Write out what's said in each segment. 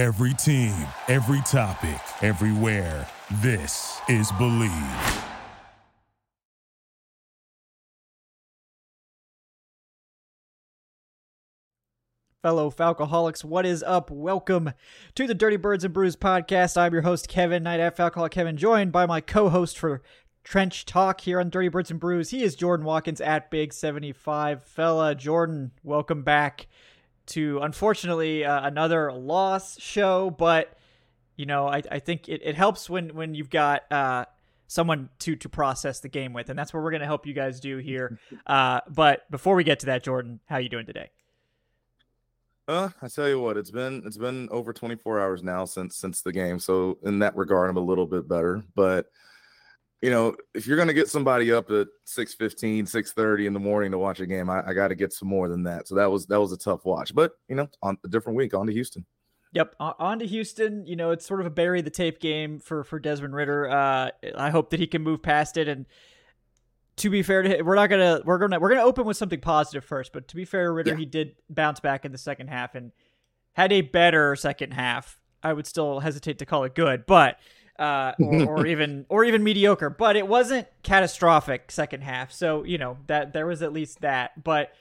Every team, every topic, everywhere. This is Bleav. Fellow Falcoholics, what is up? Welcome to the Dirty Birds and Brews podcast. I'm your host, Kevin Knight at Falcoholic Kevin, joined by my co host for Trench Talk here on Dirty Birds and Brews. He is Jordan Watkins at Big75. Fella, Jordan, welcome back to unfortunately uh, another loss show, but you know, I, I think it, it helps when, when you've got uh, someone to to process the game with, and that's what we're going to help you guys do here. Uh, but before we get to that, Jordan, how are you doing today? Uh, I tell you what, it's been it's been over 24 hours now since since the game. So in that regard, I'm a little bit better. But you know, if you're gonna get somebody up at 6 15, 6 30 in the morning to watch a game, I, I gotta get some more than that. So that was that was a tough watch. But you know, on a different week, on to Houston. Yep, on to Houston. You know, it's sort of a bury the tape game for for Desmond Ridder. Uh, I hope that he can move past it and to be fair to him, we're not gonna we're gonna we're gonna open with something positive first. But to be fair, Ridder yeah. he did bounce back in the second half and had a better second half. I would still hesitate to call it good, but uh, or, or even or even mediocre. But it wasn't catastrophic second half. So you know that there was at least that. But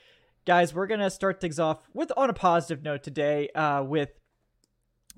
guys, we're gonna start things off with on a positive note today uh, with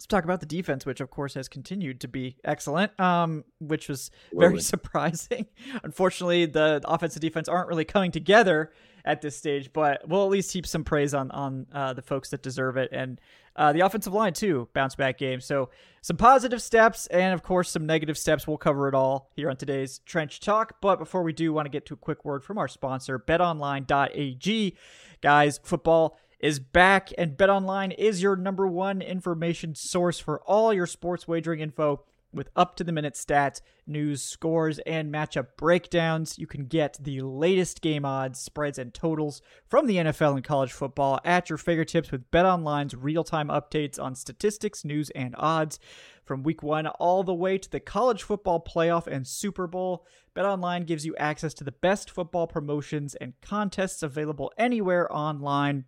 let's talk about the defense, which of course has continued to be excellent, um, which was very surprising. Unfortunately, the, offense and defense aren't really coming together at this stage, but we'll at least heap some praise on on uh, the folks that deserve it, and uh, the offensive line too, bounce back game. So some positive steps, and of course some negative steps. We'll cover it all here on today's Trench Talk. But before we do, want to get to a quick word from our sponsor, BetOnline.ag. Guys, football is back, and BetOnline is your number one information source for all your sports wagering info with up to the minute stats, news, scores, and matchup breakdowns. You can get the latest game odds, spreads, and totals from the NFL and college football at your fingertips with BetOnline's real time updates on statistics, news, and odds. From week one all the way to the college football playoff and Super Bowl, BetOnline gives you access to the best football promotions and contests available anywhere online.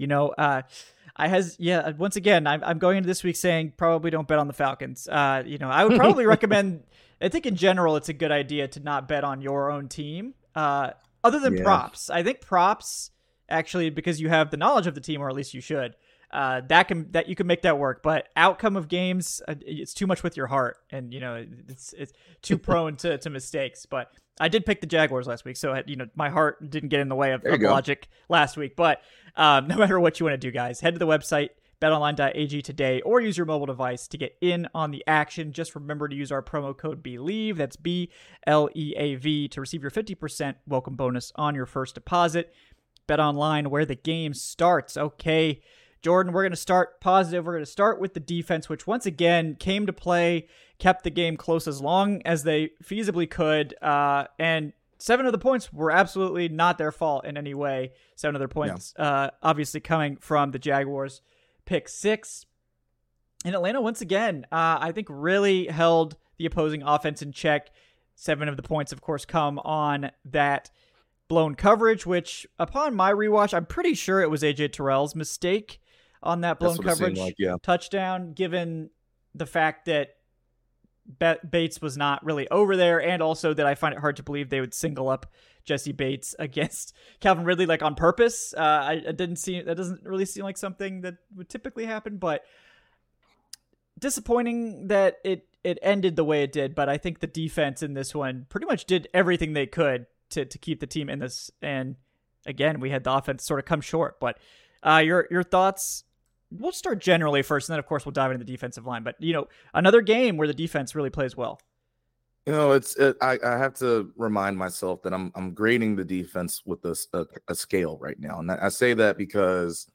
You know, uh, I has yeah. Once again, I'm I'm going into this week saying probably don't bet on the Falcons. Uh, you know, I would probably recommend. I think in general, it's a good idea to not bet on your own team. Uh, other than yeah. props, I think props actually because you have the knowledge of the team, or at least you should. Uh, that can that you can make that work, but outcome of games, uh, it's too much with your heart, and you know it's it's too prone to, to mistakes. But I did pick the Jaguars last week, so you know my heart didn't get in the way of, of logic last week. But um, no matter what you want to do, guys, head to the website betonline.ag today or use your mobile device to get in on the action. Just remember to use our promo code BLEAV, that's B L E A V, to receive your 50% welcome bonus on your first deposit. Bet online where the game starts. Okay, Jordan, we're going to start positive. We're going to start with the defense, which once again came to play, kept the game close as long as they feasibly could, uh, and seven of the points were absolutely not their fault in any way. Seven of their points, uh, obviously coming from the Jaguars' pick six. And Atlanta, once again, uh, I think really held the opposing offense in check. Seven of the points, of course, come on that blown coverage, which upon my rewatch, I'm pretty sure it was AJ Terrell's mistake on that blown coverage like, yeah. touchdown, given the fact that Bates was not really over there, and also that I find it hard to believe they would single up Jessie Bates against Calvin Ridley like on purpose. Uh, I, I didn't see that doesn't really seem like something that would typically happen, but disappointing that it it ended the way it did. But I think the defense in this one pretty much did everything they could to to keep the team in this. And again, we had the offense sort of come short. But uh, your your thoughts we'll start generally first, and then of course we'll dive into the defensive line. But you know, another game where the defense really plays well. You know, it's it, I, I have to remind myself that I'm I'm grading the defense with a, a, scale right now, and I say that because,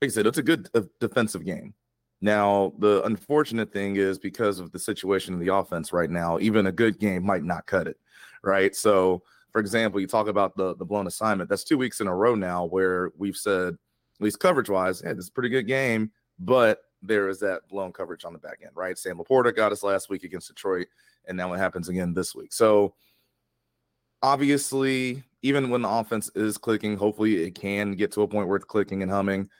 like I said, it's a good defensive game. Now, the unfortunate thing is because of the situation of the offense right now, even a good game might not cut it, right? So, for example, you talk about the the blown assignment. That's two weeks in a row now where we've said at least coverage wise, yeah, is a pretty good game, but there is that blown coverage on the back end, right? Sam LaPorta got us last week against Detroit, and now it happens again this week. So obviously, even when the offense is clicking, hopefully it can get to a point where it's clicking and humming.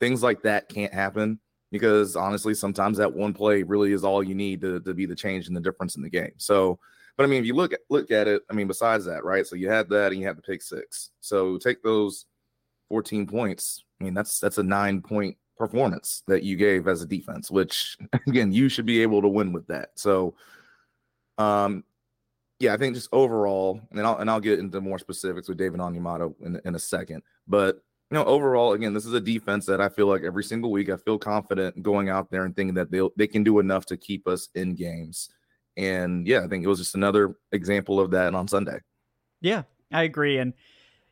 Things like that can't happen. because honestly, sometimes that one play really is all you need to, to be the change and the difference in the game. So, but I mean, if you look at look at it, I mean, besides that, right? So you had that and you had the pick six. So take those 14 points. I mean, that's that's a nine point performance that you gave as a defense, which again, you should be able to win with that. So um yeah, I think just overall, and I'll and I'll get into more specifics with David Onyemata in, in a second. But you know, overall, again, this is a defense that I feel like every single week I feel confident going out there and thinking that they they can do enough to keep us in games. And yeah, I think it was just another example of that on Sunday. Yeah, I agree. And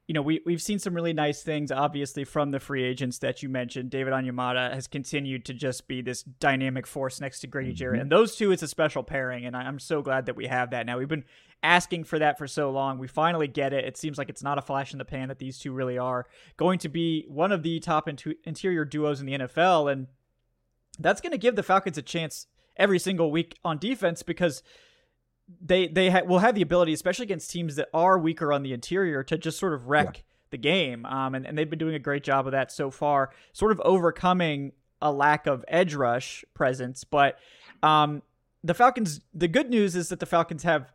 you know, we we've seen some really nice things, obviously, from the free agents that you mentioned. David Onyemata has continued to just be this dynamic force next to Grady Jarrett, mm-hmm. and those two, it's a special pairing, and I'm so glad that we have that now. We've been asking for that for so long. We finally get it. It seems like it's not a flash in the pan that these two really are going to be one of the top interior duos in the NFL, and that's going to give the Falcons a chance every single week on defense because they they ha- will have the ability, especially against teams that are weaker on the interior, to just sort of wreck yeah. the game. Um, and, and they've been doing a great job of that so far, sort of overcoming a lack of edge rush presence. But um, the Falcons, the good news is that the Falcons have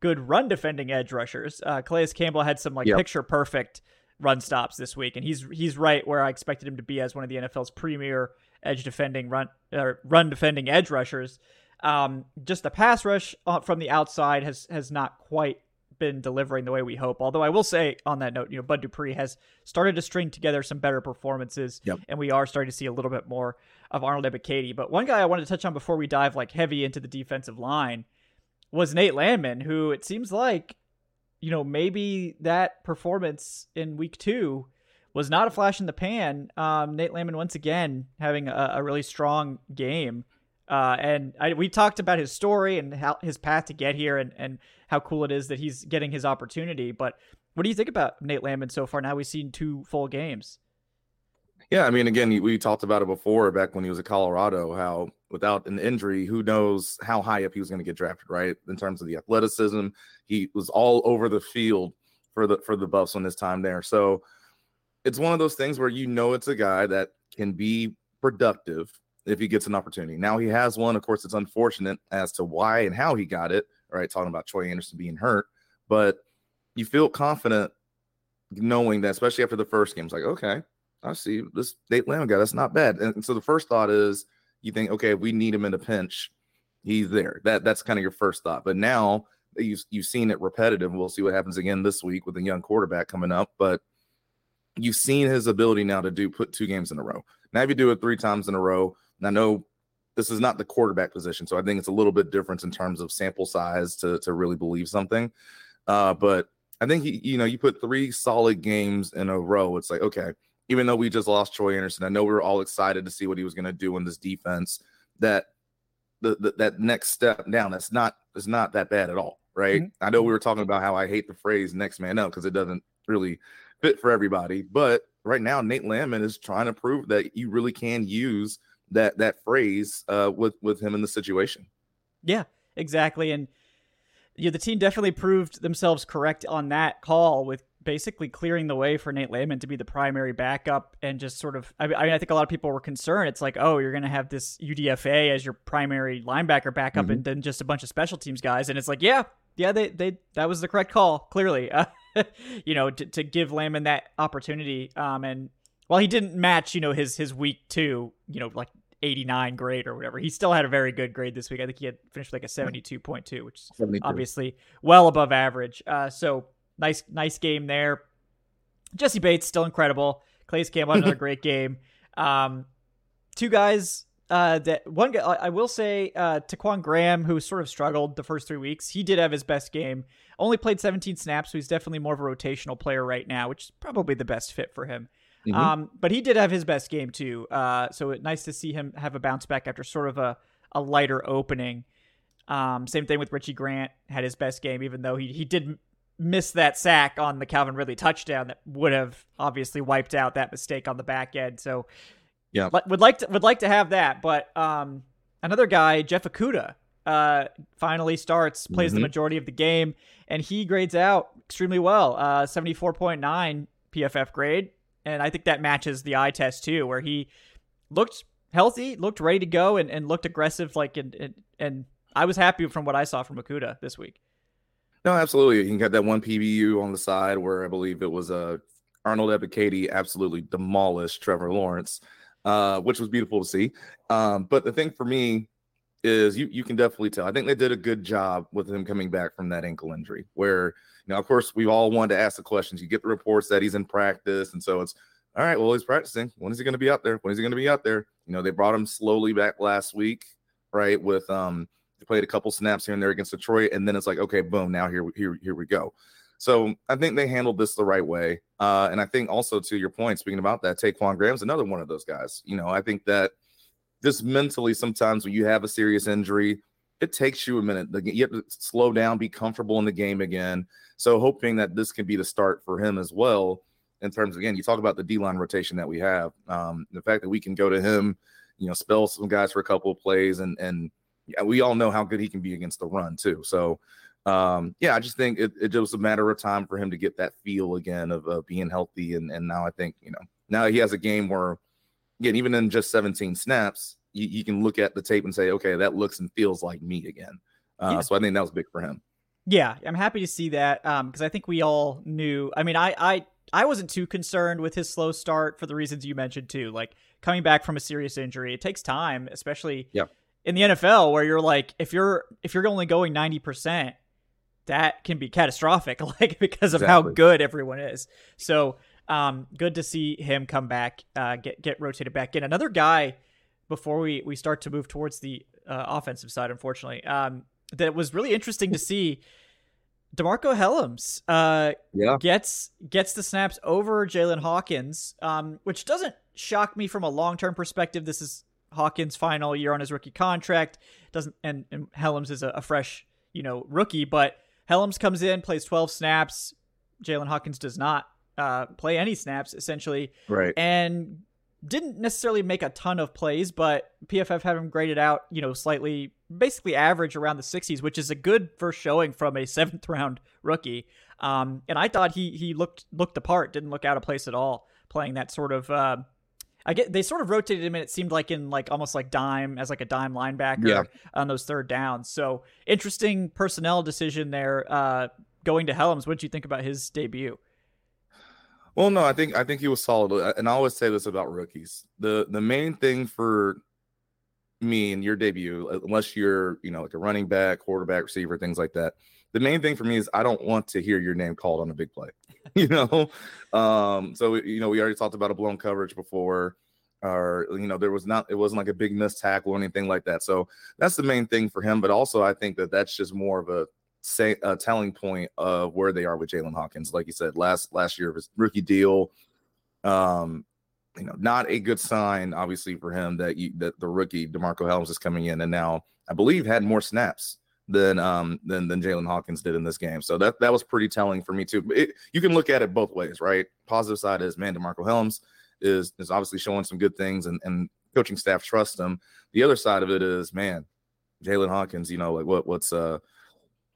good run defending edge rushers. Uh, Calais Campbell had some like yep. picture perfect run stops this week, and he's he's right where I expected him to be as one of the NFL's premier edge defending run or run defending edge rushers. Um, just the pass rush uh, from the outside has has not quite been delivering the way we hope. Although I will say on that note, you know, Bud Dupree has started to string together some better performances, yep. and we are starting to see a little bit more of Arnold Ebiketie. But one guy I wanted to touch on before we dive like heavy into the defensive line was Nate Landman, who it seems like, you know, maybe that performance in week two was not a flash in the pan. Um, Nate Landman once again having a, a really strong game. Uh, and I, we talked about his story and how his path to get here and, and how cool it is that he's getting his opportunity. But what do you think about Nate Landman so far? Now we've seen two full games. Yeah, I mean, again, we talked about it before back when he was at Colorado. How without an injury, who knows how high up he was going to get drafted, right? In terms of the athleticism, he was all over the field for the for the Buffs on his time there. So it's one of those things where you know it's a guy that can be productive if he gets an opportunity. Now he has one. Of course, it's unfortunate as to why and how he got it. Right, talking about Troy Anderson being hurt, but you feel confident knowing that, especially after the first game. It's like, okay, I see this Nate Lamb guy. That's not bad. And so the first thought is, you think, okay, we need him in a pinch, he's there. That that's kind of your first thought. But now you've you've seen it repetitive. We'll see what happens again this week with a young quarterback coming up. But you've seen his ability now to do put two games in a row. Now if you do it three times in a row, and I know this is not the quarterback position, so I think it's a little bit different in terms of sample size to to really believe something. Uh, but I think he, you know, you put three solid games in a row. It's like okay, even though we just lost Troy Anderson, I know we were all excited to see what he was going to do in this defense. That the, the, that next step down, that's not it's not that bad at all, right? mm-hmm. I know we were talking about how I hate the phrase "next man up" because it doesn't really fit for everybody, but right now Nate Landman is trying to prove that you really can use that that phrase uh, with with him in the situation. Yeah, exactly, and yeah, the team definitely proved themselves correct on that call with basically clearing the way for Nate Landman to be the primary backup and just sort of. I mean, I think a lot of people were concerned. It's like, oh, you're going to have this UDFA as your primary linebacker backup, mm-hmm. and then just a bunch of special teams guys. And it's like, yeah, yeah, they they that was the correct call. Clearly, uh, you know, to, to give Landman that opportunity. Um, and while he didn't match, you know, his his week two, you know, like 89 grade or whatever. He still had a very good grade this week. I think he had finished like a 72.2, which is 72. obviously well above average. Uh, so nice, nice game there. Jessie Bates still incredible. Calais Campbell another great game. Um, two guys uh, that one guy I will say uh, Ta'Quon Graham, who sort of struggled the first three weeks, he did have his best game. Only played 17 snaps, so he's definitely more of a rotational player right now, which is probably the best fit for him. Mm-hmm. Um, but he did have his best game too. Uh, so it, nice to see him have a bounce back after sort of a, a lighter opening. Um, same thing with Richie Grant had his best game, even though he he did miss that sack on the Calvin Ridley touchdown that would have obviously wiped out that mistake on the back end. So yeah, would like to would like to have that. But um, another guy, Jeff Okudah, uh, finally starts, plays mm-hmm. the majority of the game, and he grades out extremely well. Uh, seventy four point nine PFF grade and I think that matches the eye test too, where he looked healthy, looked ready to go, and, and looked aggressive. Like and, and and I was happy from what I saw from Okudah this week. No, absolutely. He got that one PBU on the side where I believe it was uh, Arnold Ebiketie absolutely demolished Trevor Lawrence, uh, which was beautiful to see. Um, but the thing for me is you you can definitely tell. I think they did a good job with him coming back from that ankle injury. Where know, of course, we all wanted to ask the questions. You get the reports that he's in practice, and so it's all right. Well, he's practicing. When is he going to be out there? When is he going to be out there? You know, they brought him slowly back last week, right? With um, they played a couple snaps here and there against Detroit, and then it's like, okay, boom, now here here here we go. So I think they handled this the right way, uh, and I think also to your point, speaking about that, Ta'Quon Graham's another one of those guys. You know, I think that just mentally, sometimes when you have a serious injury, it takes you a minute. You have to slow down, be comfortable in the game again. So hoping that this can be the start for him as well. In terms of, again, you talk about the D line rotation that we have. Um, the fact that we can go to him, you know, spell some guys for a couple of plays, and and we all know how good he can be against the run too. So um, yeah, I just think it, it was a matter of time for him to get that feel again of uh, being healthy. And and now I think you know now he has a game where again, even in just 17 snaps, you, you, can look at the tape and say, okay, that looks and feels like me again. Uh, yeah. So I think that was big for him. Yeah, I'm happy to see that because um, I think we all knew. I mean, I, I I wasn't too concerned with his slow start for the reasons you mentioned too. Like coming back from a serious injury, it takes time, especially yeah. in the NFL where you're like, if you're if you're only going 90 percent, that can be catastrophic, like because of exactly. how good everyone is. So um, good to see him come back, uh, get get rotated back in. Another guy before we we start to move towards the uh, offensive side, unfortunately, um, that was really interesting to see. DeMarcco Hellams uh, yeah. gets gets the snaps over Jaylinn Hawkins, um, which doesn't shock me from a long term perspective. This is Hawkins' final year on his rookie contract. Doesn't and, and Hellams is a, a fresh you know rookie, but Hellams comes in, plays 12 snaps. Jaylinn Hawkins does not uh, play any snaps essentially, right? And didn't necessarily make a ton of plays, but PFF had him graded out, you know, slightly, basically average around the 60s, which is a good first showing from a seventh round rookie. Um, and I thought he he looked looked the part, didn't look out of place at all, playing that sort of. Uh, I get they sort of rotated him, and it seemed like in like almost like dime as like a dime linebacker yeah. on those third downs. So interesting personnel decision there, uh, going to Hellams. What did you think about his debut? Well, no, I think I think he was solid, uh, and I always say this about rookies. the The main thing for me in your debut, uh, unless you're you know like a running back, quarterback, receiver, things like that, the main thing for me is I don't want to hear your name called on a big play. you know, um, so you know we already talked about a blown coverage before, or you know there was not it wasn't like a big missed tackle or anything like that. So that's the main thing for him. But also I think that that's just more of a say a telling point of where they are with Jaylinn Hawkins. Like you said, last last year of his rookie deal. Um, you know, not a good sign, obviously, for him that you that the rookie DeMarcco Hellams is coming in and now I believe had more snaps than um than than Jaylinn Hawkins did in this game. So that that was pretty telling for me too. It, you can look at it both ways, right? Positive side is man, DeMarcco Hellams is is obviously showing some good things and and coaching staff trust him. The other side of it is man, Jalen Hawkins, you know, like what what's uh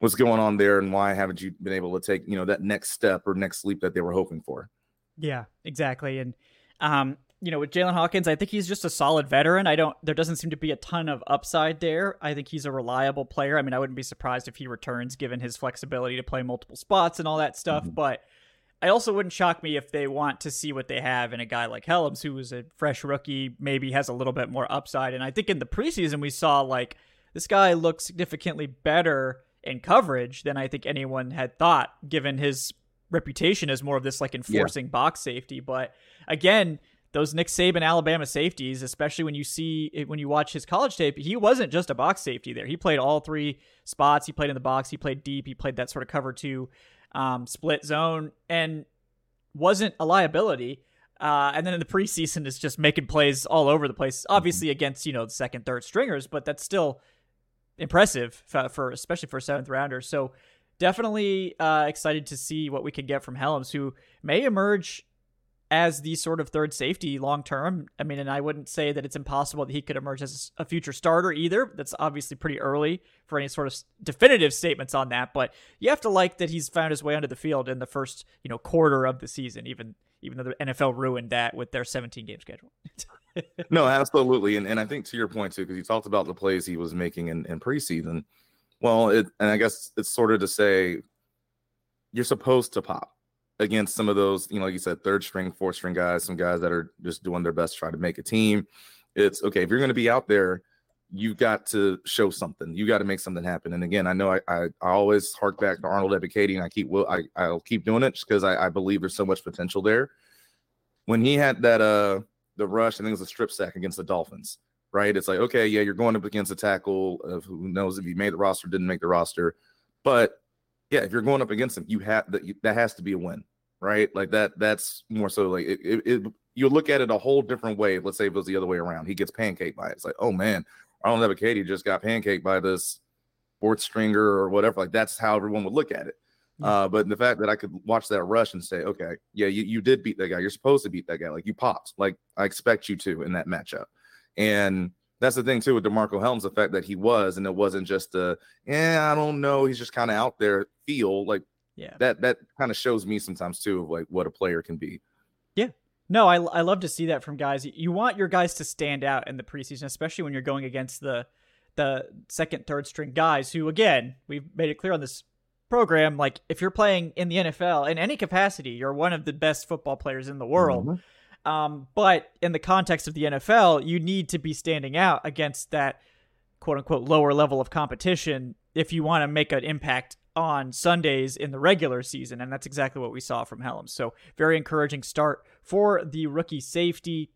what's going on there and why haven't you been able to take you know that next step or next leap that they were hoping for? Yeah exactly. And um you know with jaylinn hawkins i think he's just a solid veteran. I don't there doesn't seem to be a ton of upside there. I think he's a reliable player. I mean i wouldn't be surprised if he returns given his flexibility to play multiple spots and all that stuff mm-hmm. but I also wouldn't shock me if they want to see what they have in a guy like Hellams, who is a fresh rookie, maybe has a little bit more upside. And I think in the preseason we saw like this guy looks significantly better in coverage than I think anyone had thought, given his reputation as more of this like enforcing yeah. box safety. But again, those Nick Saban Alabama safeties, especially when you see when you watch his college tape, he wasn't just a box safety there. He played all three spots. He played in the box. He played deep. He played that sort of cover two, um, split zone, and wasn't a liability. Uh, and then in the preseason is just making plays all over the place, obviously against you know the second, third stringers, but that's still impressive for, for, especially for a seventh rounder. So definitely uh, excited to see what we can get from Hellams, who may emerge as the sort of third safety long term. I mean, and I wouldn't say that it's impossible that he could emerge as a future starter either. That's obviously pretty early for any sort of definitive statements on that. But you have to like that he's found his way onto the field in the first you know quarter of the season, even even though the NFL ruined that with their 17 game schedule. no, absolutely. And and I think to your point too, because you talked about the plays he was making in, in preseason. Well, it and I guess it's sort of to say you're supposed to pop against some of those, you know, like you said, third string, fourth string guys, some guys that are just doing their best to try to make a team. It's okay if you're going to be out there, you've got to show something. You got to make something happen. And again, I know I, I, I always hark back to Arnold Ebiketie, and I keep will I I'll keep doing it just because I, I believe there's so much potential there. When he had that uh the rush, I think it was a strip sack against the Dolphins, right? It's like okay, yeah, you're going up against a tackle of who knows if he made the roster, didn't make the roster, but yeah, if you're going up against him, you have that that has to be a win, right? Like that. That's more so like it, it, it you look at it a whole different way. Let's say it was the other way around. He gets pancaked by it. It's like, oh man, Arnold Ebiketie just got pancaked by this fourth stringer or whatever. Like that's how everyone would look at it. Uh, but the fact that I could watch that rush and say, okay, yeah, you, you did beat that guy. You're supposed to beat that guy. Like you popped. Like I expect you to in that matchup. And that's the thing too with DeMarcco Hellams, the fact that he was, and it wasn't just a, yeah, I don't know, he's just kind of out there feel like yeah. That that kind of shows me sometimes too of like what a player can be. Yeah. No, I, I love to see that from guys. You want your guys to stand out in the preseason, especially when you're going against the the second, third string guys who, again, we've made it clear on this program, like if you're playing in the NFL in any capacity, you're one of the best football players in the world. Mm-hmm. Um, but in the context of the NFL, you need to be standing out against that quote unquote lower level of competition if you want to make an impact on Sundays in the regular season, and that's exactly what we saw from Hellams. So, very encouraging start for the rookie safety.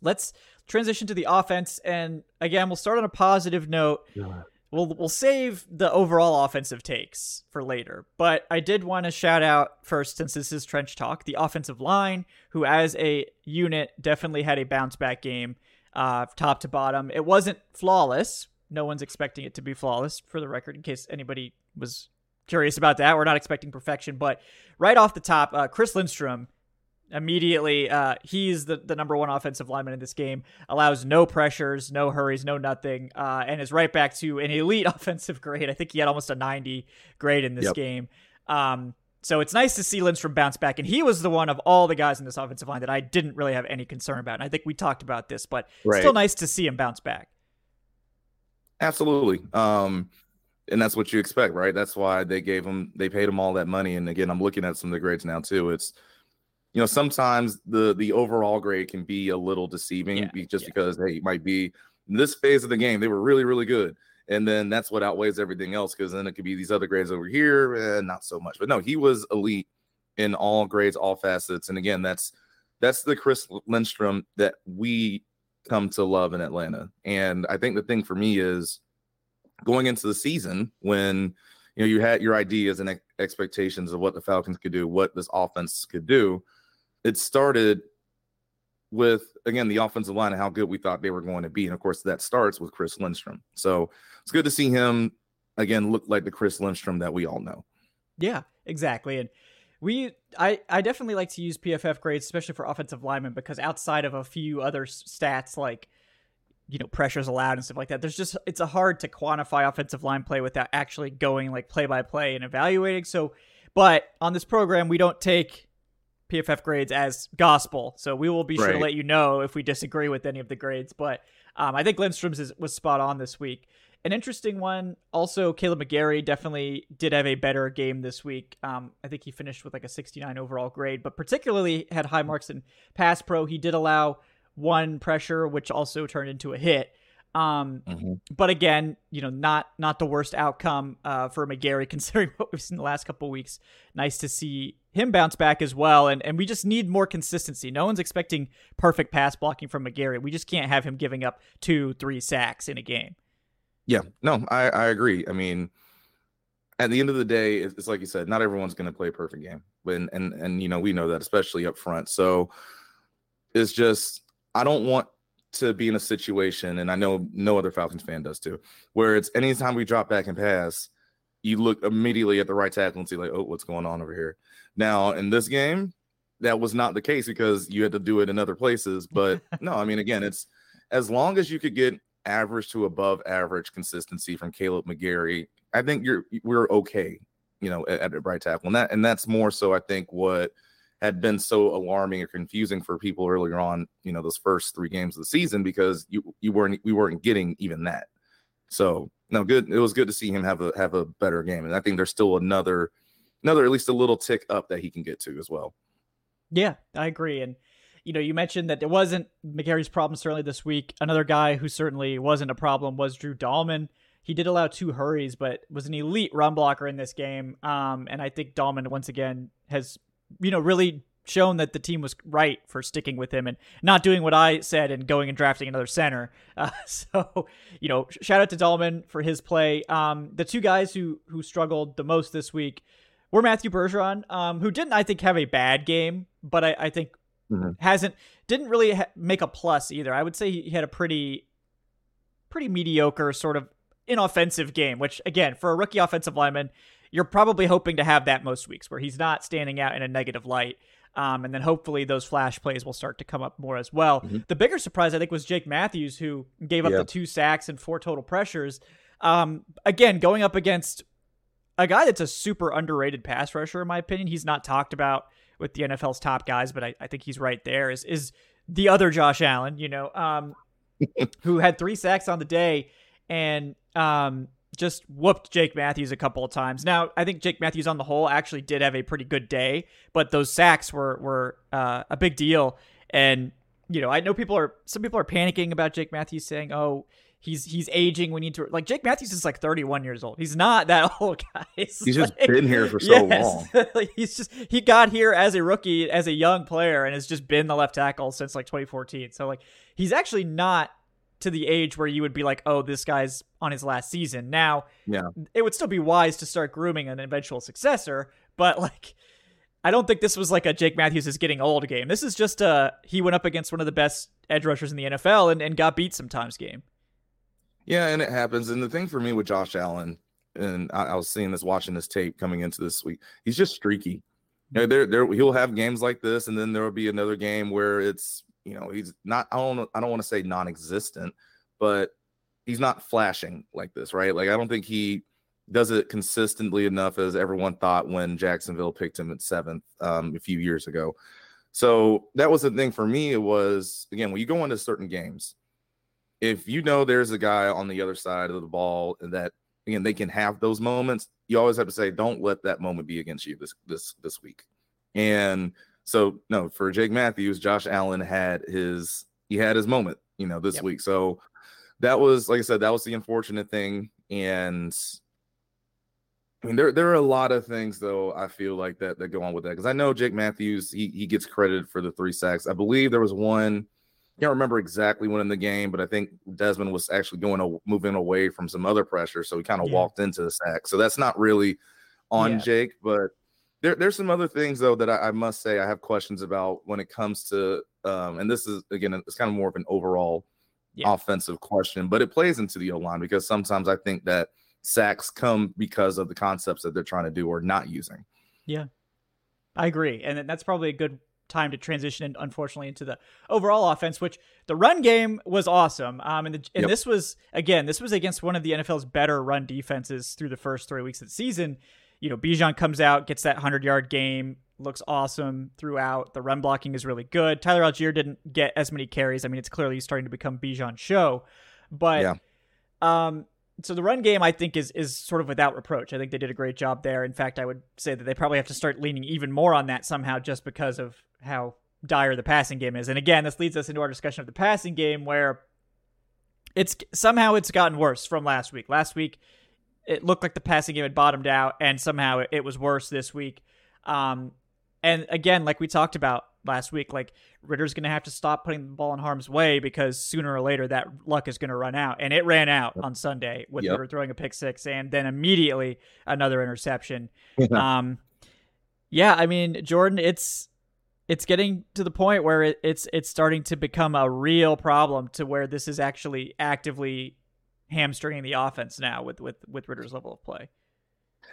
Let's transition to the offense, and again, we'll start on a positive note. Yeah. We'll we'll save the overall offensive takes for later, but I did want to shout out first, since this is trench talk, the offensive line, who as a unit definitely had a bounce back game, uh, top to bottom. It wasn't flawless. No one's expecting it to be flawless, for the record, in case anybody was curious about that. We're not expecting perfection, but right off the top, uh, Chris Lindstrom immediately uh, he's the, the number one offensive lineman in this game allows no pressures no hurries no nothing uh, and is right back to an elite offensive grade i think he had almost a 90 grade in this yep. game um, so it's nice to see lindstrom bounce back and he was the one of all the guys in this offensive line that i didn't really have any concern about and i think we talked about this but right. still nice to see him bounce back absolutely um, and that's what you expect, right? That's why they gave him, they paid him all that money. And again, I'm looking at some of the grades now too. It's, you know, sometimes the the overall grade can be a little deceiving yeah, just yeah. because hey, it might be this phase of the game they were really really good, and then that's what outweighs everything else because then it could be these other grades over here and eh, not so much. But no, he was elite in all grades, all facets, and again, that's that's the Chris Lindstrom that we come to love in Atlanta. And I think the thing for me is going into the season when you know you had your ideas and expectations of what the Falcons could do, what this offense could do. It started with again the offensive line and how good we thought they were going to be, and of course that starts with Chris Lindstrom. So it's good to see him again look like the Chris Lindstrom that we all know. Yeah, exactly, and we I I definitely like to use PFF grades, especially for offensive linemen, because outside of a few other stats like you know pressures allowed and stuff like that. There's just it's a hard to quantify offensive line play without actually going like play by play and evaluating. So but on this program we don't take pff grades as gospel. So we will be sure right. to let you know if we disagree with any of the grades. But um, i think lindstrom's is, was spot on this week. An interesting one also Kaleb mcgary definitely did have a better game this week. Um, i think he finished with like a 69 overall grade but particularly had high marks in pass pro. He did allow one pressure, which also turned into a hit. Um, mm-hmm. But again, you know, not not the worst outcome uh, for McGary considering what we've seen the last couple weeks. Nice to see him bounce back as well, and and we just need more consistency. No one's expecting perfect pass blocking from McGary. We just can't have him giving up two, three sacks in a game. Yeah, no, I I agree. I mean, at the end of the day, it's, like you said, not everyone's going to play a perfect game, and and and you know we know that, especially up front. So it's just I don't want to be in a situation, and I know no other Falcons fan does too, where it's anytime we drop back and pass, you look immediately at the right tackle and see like, oh, what's going on over here? Now in this game, that was not the case because you had to do it in other places. But no, I mean, again, it's as long as you could get average to above average consistency from Kaleb McGary, I think you're we're okay, you know, at, at right tackle, and that and that's more so I think what had been so alarming or confusing for people earlier on, you know, those first three games of the season because you you weren't we weren't getting even that. So no, good. It was good to see him have a have a better game, and I think there's still another another at least a little tick up that he can get to as well. Yeah, I agree. And you know, you mentioned that it wasn't McGary's problem certainly this week. Another guy who certainly wasn't a problem was Drew Dalman. He did allow two hurries, but was an elite run blocker in this game. Um, and I think Dalman once again has, you know, really shown that the team was right for sticking with him and not doing what I said and going and drafting another center. Uh, so, you know, shout out to Dalman for his play. Um, the two guys who who struggled the most this week were Matthew Bergeron, um, who didn't I think have a bad game, but I, I think mm-hmm. hasn't didn't really ha- make a plus either. I would say he had a pretty pretty mediocre sort of inoffensive game, which again for a rookie offensive lineman. You're probably hoping to have that most weeks where he's not standing out in a negative light. Um, and then hopefully those flash plays will start to come up more as well. Mm-hmm. The bigger surprise, I think, was Jake Matthews, who gave up yeah. the two sacks and four total pressures. Um, again, going up against a guy that's a super underrated pass rusher, in my opinion. He's not talked about with the NFL's top guys, but I, I think he's right there. Is is the other Josh Allen, you know, um, who had three sacks on the day and um, just whooped Jake Matthews a couple of times. Now, I think Jake Matthews on the whole actually did have a pretty good day, but those sacks were were uh, a big deal. And you know, I know people are some people are panicking about Jake Matthews saying, "Oh, he's he's aging. We need to like Jake Matthews is like 31 years old. He's not that old, guys. He's like, just been here for so yes. long. he's just he got here as a rookie, as a young player, and has just been the left tackle since like 2014. So like he's actually not to the age where you would be like, oh, this guy's on his last season. Now, yeah, it would still be wise to start grooming an eventual successor, but like. I don't think this was like a Jake Matthews is getting old game. This is just a he went up against one of the best edge rushers in the NFL and, and got beat sometimes game. Yeah, and it happens. And the thing for me with Josh Allen, and I, I was seeing this watching this tape coming into this week, he's just streaky. You know, mm-hmm. there, there, he'll have games like this, and then there will be another game where it's, you know, he's not. I don't, I don't want to say non-existent, but he's not flashing like this, right? Like I don't think he does it consistently enough as everyone thought when Jacksonville picked him at seventh um, a few years ago. So that was the thing for me. It was again when you go into certain games, if you know there's a guy on the other side of the ball and that again they can have those moments, you always have to say, don't let that moment be against you this this this week. And so no, for Jake Matthews, Josh Allen had his he had his moment, you know, this yep. week. So that was like I said, that was the unfortunate thing. And I mean, there there are a lot of things though. I feel like that that go on with that because I know Jake Matthews he he gets credited for the three sacks. I believe there was one I can't remember exactly when in the game, but I think Desmond was actually going to moving away from some other pressure, so he kind of yeah. walked into the sack. So that's not really on yeah. Jake, but there, there's some other things though that I, I, must say I have questions about when it comes to, um, and this is again, it's kind of more of an overall yeah. offensive question, but it plays into the O line because sometimes I think that sacks come because of the concepts that they're trying to do or not using. Yeah, I agree, and that's probably a good time to transition, unfortunately, into the overall offense, which the run game was awesome. Um, and, the, and yep. this was again, this was against one of the NFL's better run defenses through the first three weeks of the season. You know, Bijan comes out, gets that hundred yard game, looks awesome throughout. The run blocking is really good. Tyler Allgeier didn't get as many carries. I mean, it's clearly starting to become Bijan's show, but yeah. um, so the run game I think is is sort of without reproach. I think they did a great job there. In fact, I would say that they probably have to start leaning even more on that somehow just because of how dire the passing game is. And again, this leads us into our discussion of the passing game where it's somehow it's gotten worse from last week. Last week it looked like the passing game had bottomed out and somehow it, was worse this week. Um, and again, like we talked about, last week. Like Ridder's going to have to stop putting the ball in harm's way because sooner or later that luck is going to run out. And it ran out on Sunday with yep. Ridder throwing a pick six and then immediately another interception. um, yeah, I mean, Jordan, it's it's getting to the point where it, it's it's starting to become a real problem to where this is actually actively hamstringing the offense now with with with Ridder's level of play.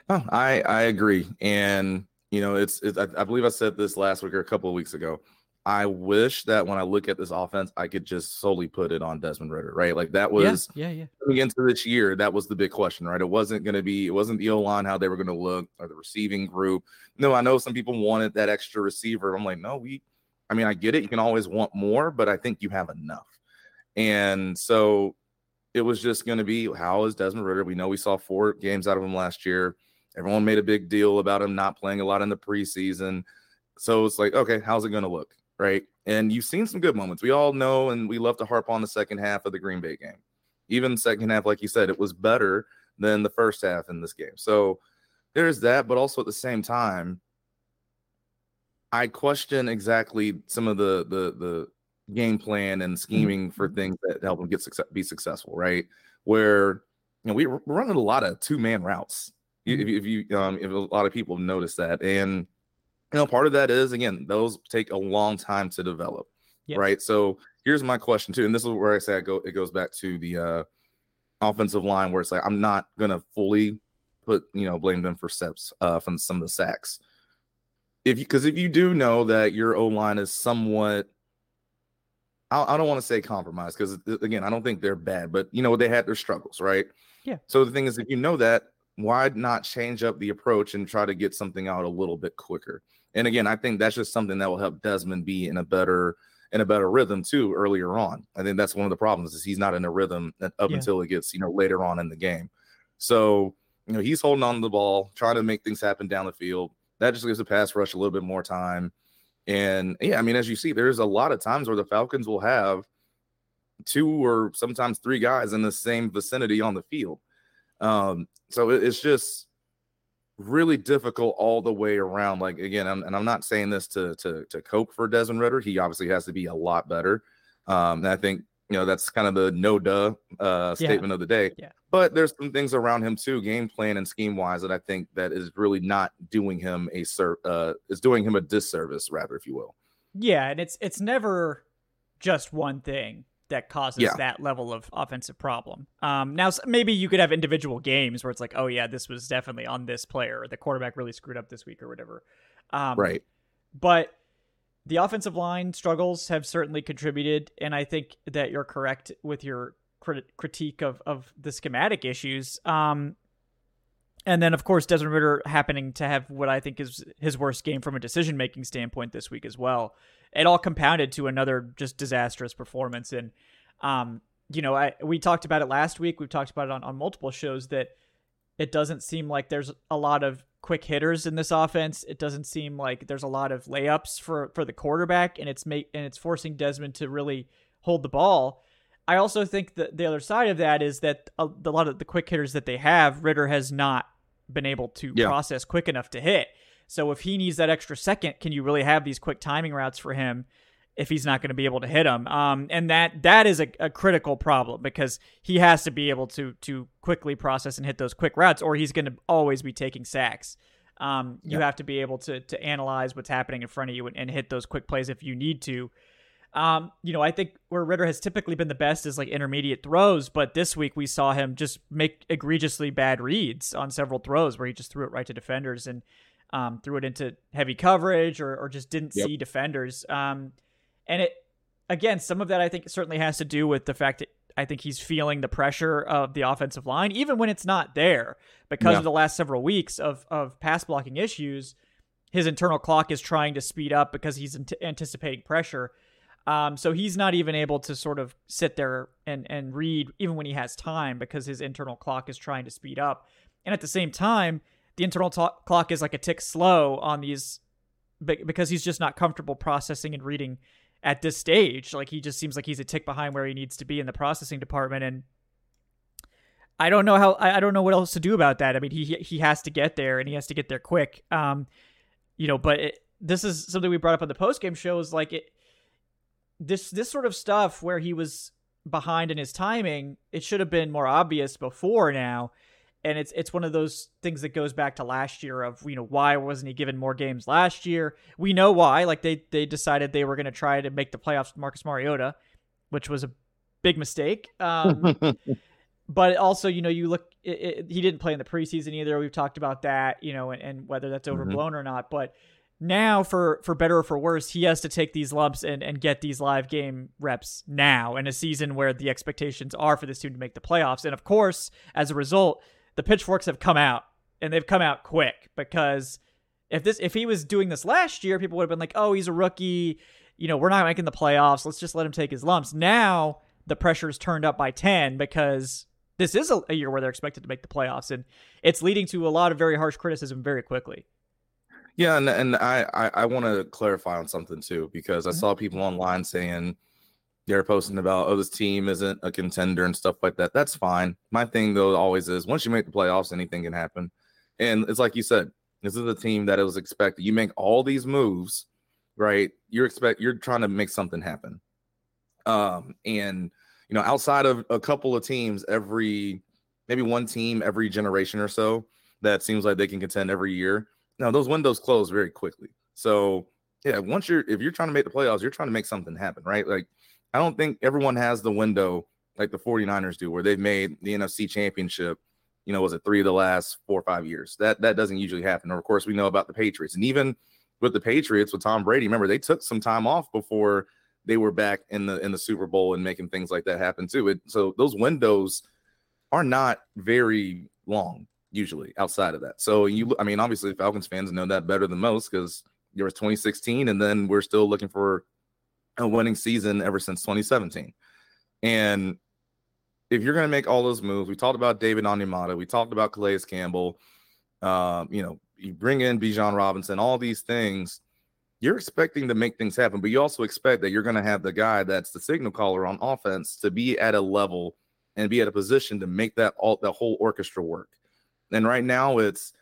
Oh, I I agree, and you know, it's, it's I, I, believe I said this last week or a couple of weeks ago. I wish that when I look at this offense, I could just solely put it on Desmond Ridder, right? Like that was yeah, yeah, yeah. coming into this year, that was the big question, right? It wasn't going to be, it wasn't the O line how they were going to look or the receiving group. No, I know some people wanted that extra receiver. I'm like, no, we, I mean, I get it. You can always want more, but I think you have enough. And so it was just going to be how is Desmond Ridder? We know we saw four games out of him last year. Everyone made a big deal about him not playing a lot in the preseason. So it's like, okay, how's it going to look? Right. And you've seen some good moments. We all know, and we love to harp on the second half of the Green Bay game. Even second half, like you said, it was better than the first half in this game. So there's that. But also at the same time, I question exactly some of the the the game plan and scheming for mm-hmm. things that help them get success, be successful, right? Where you know we, are running a lot of two man routes. If, mm-hmm. if you um, if a lot of people notice that, and you know part of that is again those take a long time to develop, yep. right? So here's my question too, and this is where I say I go. It goes back to the uh, offensive line where it's like I'm not gonna fully put you know blame them for steps uh, from some of the sacks. If because if you do know that your O line is somewhat I, I don't want to say compromise because again, I don't think they're bad, but you know they had their struggles, right? Yeah. So the thing is, if you know that, why not change up the approach and try to get something out a little bit quicker? And again, I think that's just something that will help Desmond be in a better in a better rhythm too earlier on. I think that's one of the problems is he's not in a rhythm uh, up yeah. until it gets you know later on in the game. So you know he's holding on to the ball, trying to make things happen down the field. That just gives the pass rush a little bit more time. And yeah, I mean, as you see, there's a lot of times where the Falcons will have two or sometimes three guys in the same vicinity on the field. Um, so it's just really difficult all the way around. Like again, I'm, and I'm not saying this to to to cope for Desmond Ridder. He obviously has to be a lot better. Um, and I think you know that's kind of the no duh uh, statement yeah. of the day. Yeah. But there's some things around him too, game plan and scheme wise, that I think that is really not doing him a ser- uh, is doing him a disservice, rather, if you will. Yeah, and it's it's never just one thing that causes yeah. that level of offensive problem. Um, now maybe you could have individual games where it's like, oh yeah, this was definitely on this player. The quarterback really screwed up this week or whatever. Um, right. But the offensive line struggles have certainly contributed, and I think that you're correct with your crit- critique of of the schematic issues. Um, and then of course Desmond Ridder happening to have what I think is his worst game from a decision making standpoint this week as well. It all compounded to another just disastrous performance. And um, you know, I we talked about it last week. We've talked about it on, on multiple shows that it doesn't seem like there's a lot of quick hitters in this offense. It doesn't seem like there's a lot of layups for for the quarterback, and it's make and it's forcing Desmond to really hold the ball. I also think that the other side of that is that a, a lot of the quick hitters that they have, Ridder has not been able to yeah. process quick enough to hit. So if he needs that extra second, can you really have these quick timing routes for him if he's not going to be able to hit them? Um, and that that is a, a, critical problem because he has to be able to to quickly process and hit those quick routes, or he's going to always be taking sacks. Um, you have to be able to to analyze what's happening in front of you and, and hit those quick plays if you need to. Um, you know, I think where Ridder has typically been the best is like intermediate throws, but this week we saw him just make egregiously bad reads on several throws where he just threw it right to defenders and um, threw it into heavy coverage or, or just didn't yep. see defenders. And it, again, some of that I think certainly has to do with the fact that I think he's feeling the pressure of the offensive line, even when it's not there, because yeah. of the last several weeks of, of pass blocking issues. His internal clock is trying to speed up because he's anticipating pressure um, so he's not even able to sort of sit there and, and read even when he has time because his internal clock is trying to speed up. And at the same time, the internal t- clock is like a tick slow on these because he's just not comfortable processing and reading at this stage. Like he just seems like he's a tick behind where he needs to be in the processing department. And I don't know how I don't know what else to do about that. I mean, he he has to get there and he has to get there quick. Um, you know, but it, this is something we brought up on the post game show. Is like it this this sort of stuff where he was behind in his timing, it should have been more obvious before now. And it's it's one of those things that goes back to last year of you know why wasn't he given more games last year? We know why. Like they they decided they were going to try to make the playoffs with Marcus Mariota, which was a big mistake. Um, but also you know you look it, it, he didn't play in the preseason either. We've talked about that you know and, and whether that's mm-hmm. overblown mm-hmm. or not. But now for for better or for worse he has to take these lumps and and get these live game reps now in a season where the expectations are for this team to make the playoffs and of course as a result the pitchforks have come out and they've come out quick because if this if he was doing this last year people would have been like oh he's a rookie. You know we're not making the playoffs. Let's just let him take his lumps. Now the pressure is turned up by 10 because this is a, a year where they're expected to make the playoffs and it's leading to a lot of very harsh criticism very quickly. Yeah, and and I I, I want to clarify on something too because I Mhm. saw people online saying they're posting about oh this team isn't a contender and stuff like that. That's fine. My thing though always is once you make the playoffs, anything can happen. And it's like you said, this is a team that it was expected. You make all these moves, right? You're expect you're trying to make something happen. Um, and you know, outside of a couple of teams, every maybe one team every generation or so that seems like they can contend every year. Now those windows close very quickly. So yeah, once you're if you're trying to make the playoffs, you're trying to make something happen, right? Like I don't think everyone has the window like the 49ers do, where they've made the NFC championship, you know, was it three of the last four or five years? That that doesn't usually happen. Or of course, we know about the Patriots. And even with the Patriots with Tom Brady, remember they took some time off before they were back in the in the Super Bowl and making things like that happen too. It, so those windows are not very long usually outside of that. So you, I mean, obviously Falcons fans know that better than most because there was 2016, and then we're still looking for a winning season ever since 2017. And if you're going to make all those moves, we talked about David Onyemata, we talked about Calais Campbell, um, you know, you bring in Bijan Robinson, all these things. You're expecting to make things happen, but you also expect that you're going to have the guy that's the signal caller on offense to be at a level and be at a position to make that all the whole orchestra work. And right now, it's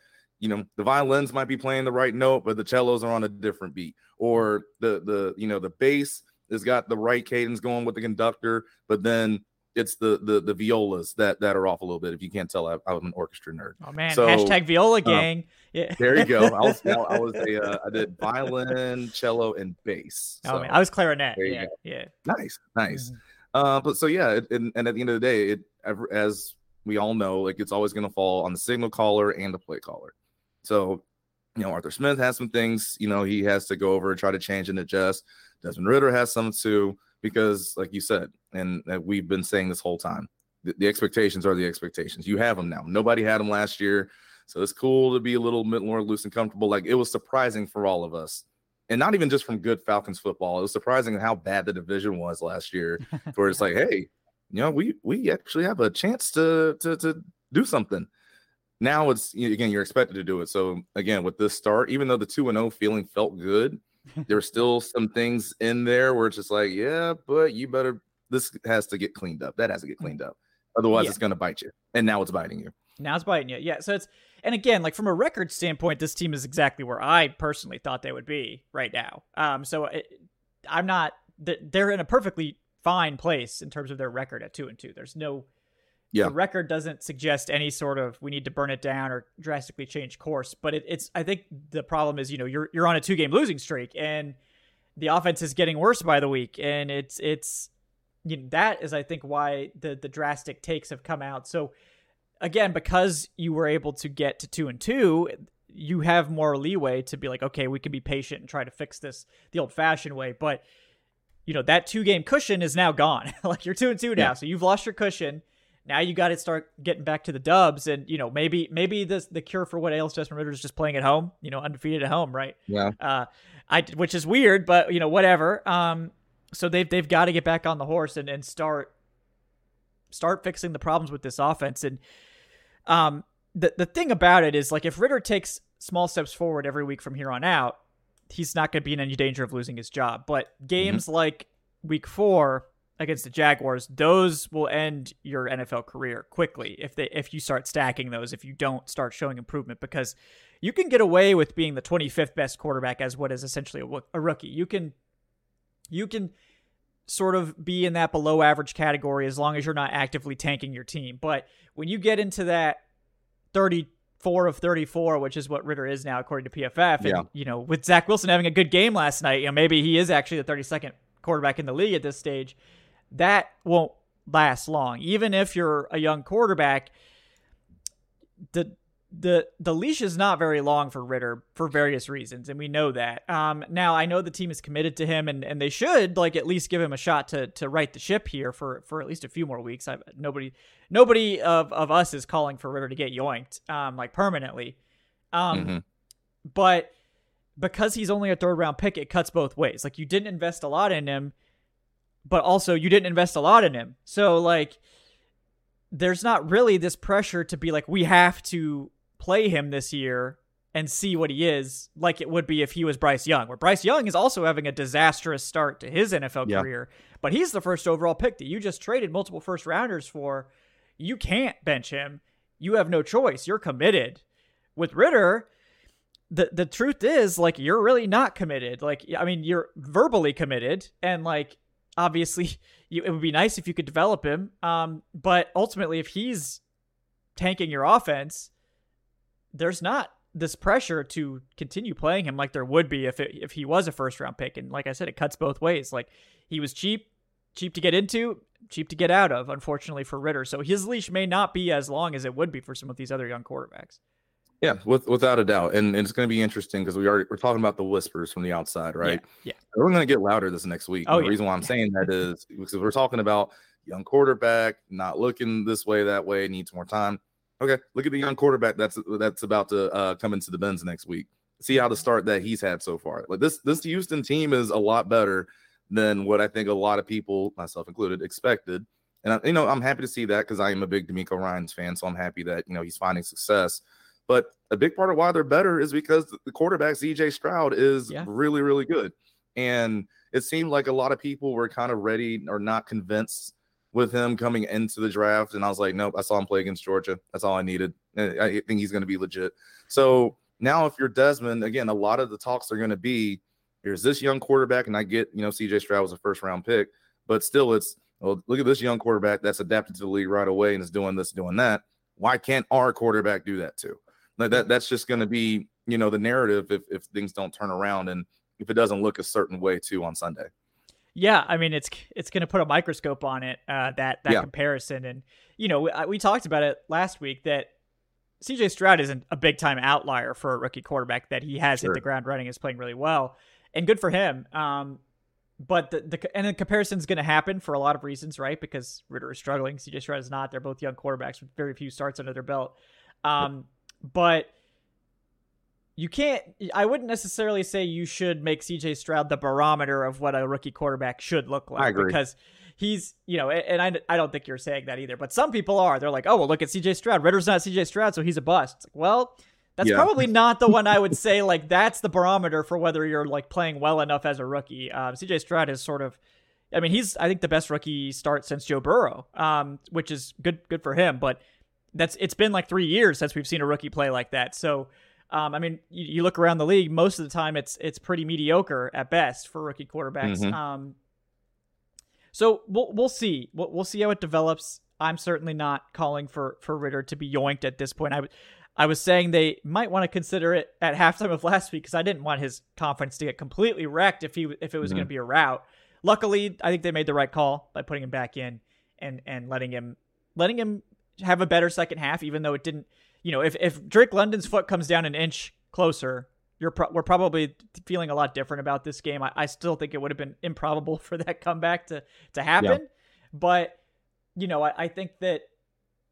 you know the violins might be playing the right note, but the cellos are on a different beat, or the the you know the bass has got the right cadence going with the conductor, but then it's the the the violas that that are off a little bit. If you can't tell, I, I'm an orchestra nerd. oh man So, hashtag viola gang yeah There you go. I was I was a uh, I did violin, cello, and bass. oh man i was clarinet yeah yeah nice, nice. Mhm. Uh, but so yeah, it, and, and at the end of the day, it ever- as we all know, like it's always going to fall on the signal caller and the play caller. So, you know, Arthur Smith has some things, you know, he has to go over and try to change and adjust. Desmond Ridder has some too, because like you said, and uh, we've been saying this whole time, the, the expectations are the expectations. You have them now. Nobody had them last year. So it's cool to be a little bit more loose and comfortable. Like it was surprising for all of us. And not even just from good Falcons football. It was surprising how bad the division was last year. Where it's like, hey, you know, we we actually have a chance to to to do something. Now it's again, you're expected to do it. So again, with this start, even though the two and zero feeling felt good, there's still some things in there where it's just like, yeah, but you better. This has to get cleaned up. That has to get cleaned up. Otherwise, Yeah. it's going to bite you. And now it's biting you. Now it's biting you. Yeah. So it's and again, like from a record standpoint, this team is exactly where I personally thought they would be right now. Um. So it, I'm not. They're in a perfectly fine place in terms of their record at two and two. There's no. Yeah. The record doesn't suggest any sort of we need to burn it down or drastically change course. But it, it's. I think the problem is you know you're you're on a two game losing streak and the offense is getting worse by the week and it's it's you know, that is I think why the the drastic takes have come out. So again, because you were able to get to two and two, you have more leeway to be like, okay, we can be patient and try to fix this the old fashioned way. But you know, that two game cushion is now gone. like you're two and two now. Yeah. So you've lost your cushion. Now you got to start getting back to the dubs, and you know maybe maybe this the cure for what ails Desmond Ridder is just playing at home, you know, undefeated at home, right? Yeah. Uh, I which is weird, but you know whatever. Um, so they've they've got to get back on the horse and and start start fixing the problems with this offense. And um, the the thing about it is like if Ridder takes small steps forward every week from here on out, he's not going to be in any danger of losing his job. But games like Week Four against the Jaguars, those will end your NFL career quickly if they if you start stacking those. If you don't start showing improvement, because you can get away with being the 25th best quarterback as what is essentially a, a rookie. You can you can sort of be in that below average category as long as you're not actively tanking your team. But when you get into that 34 of 34, which is what Ridder is now according to PFF, and Yeah. you know, with Zach Wilson having a good game last night, you know, maybe he is actually the 32nd quarterback in the league at this stage. That won't last long. Even if you're a young quarterback, the the the leash is not very long for Ridder for various reasons, and we know that. Um, now I know the team is committed to him, and, and they should like at least give him a shot to to right the ship here for for at least a few more weeks. I nobody nobody of of us is calling for Ridder to get yoinked, um, like permanently. Um, mm-hmm. but because he's only a third round pick, it cuts both ways. Like you didn't invest a lot in him, but also you didn't invest a lot in him. So like there's not really this pressure to be like we have to play him this year and see what he is like it would be if he was Bryce Young, where Bryce Young is also having a disastrous start to his NFL yeah. career, but he's the first overall pick that you just traded multiple first rounders for. You can't bench him. You have no choice. You're committed. With Ridder, the the truth is like you're really not committed. Like I mean, you're verbally committed and like obviously you, it would be nice if you could develop him. Um, but ultimately if he's tanking your offense, there's not this pressure to continue playing him like there would be if it, if he was a first round pick. And like I said, it cuts both ways. Like he was cheap, cheap to get into, cheap to get out of. Unfortunately for Ridder, so his leash may not be as long as it would be for some of these other young quarterbacks. Yeah, with, without a doubt, and, and it's going to be interesting because we are we're talking about the whispers from the outside, right? Yeah, yeah. we're going to get louder this next week. Oh, the yeah. reason why I'm saying that is because we're talking about young quarterback not looking this way, that way, needs more time. Okay, look at the young quarterback that's that's about to uh, come into the Benz next week. See how the start that he's had so far. Like this this Houston team is a lot better than what I think a lot of people, myself included, expected. And I, you know, I'm happy to see that because I am a big DeMeco Ryans fan, so I'm happy that you know he's finding success. But a big part of why they're better is because the quarterback CJ Stroud is yeah. really really good, and it seemed like a lot of people were kind of ready or not convinced with him coming into the draft, and I was like, nope, I saw him play against Georgia. That's all I needed. Eh, I think he's going to be legit. So now, if you're Desmond, again, a lot of the talks are going to be, here's this young quarterback, and I get, you know, CJ Stroud was a first round pick, but still, it's well, look at this young quarterback that's adapted to the league right away and is doing this, doing that. Why can't our quarterback do that too? Like that, that's just going to be, you know, the narrative if if things don't turn around and if it doesn't look a certain way too on Sunday. Yeah, I mean it's it's going to put a microscope on it uh, that that yeah. comparison, and you know we, we talked about it last week that CJ Stroud isn't a big time outlier for a rookie quarterback that he has sure. hit the ground running is playing really well, and good for him. Um, but the, the and the comparison is going to happen for a lot of reasons, right? Because Ridder is struggling, CJ Stroud is not. They're both young quarterbacks with very few starts under their belt. Um, but you can't I wouldn't necessarily say you should make CJ Stroud the barometer of what a rookie quarterback should look like because he's, you know, and I, I don't think you're saying that either, but some people are. They're like, "Oh, well, look at CJ Stroud. Ridder's not CJ Stroud, so he's a bust." Like, well, that's yeah. probably not the one I would say like that's the barometer for whether you're like playing well enough as a rookie. Um, CJ Stroud is sort of I mean, he's I think the best rookie start since Joe Burrow, um, which is good good for him, but that's it's been like 3 years since we've seen a rookie play like that. So um, I mean, you, you, look around the league, most of the time it's it's pretty mediocre at best for rookie quarterbacks. Mm-hmm. Um, so we'll we'll see. We'll, we'll see how it develops. I'm certainly not calling for for Ridder to be yoinked at this point. I, I was saying they might want to consider it at halftime of last week because I didn't want his confidence to get completely wrecked if he if it was mm-hmm. going to be a route. Luckily, I think they made the right call by putting him back in and and letting him letting him have a better second half, even though it didn't you know, if if Drake London's foot comes down an inch closer, you're pro- we're probably feeling a lot different about this game. I, I still think it would have been improbable for that comeback to to happen, yeah. but you know, I, I think that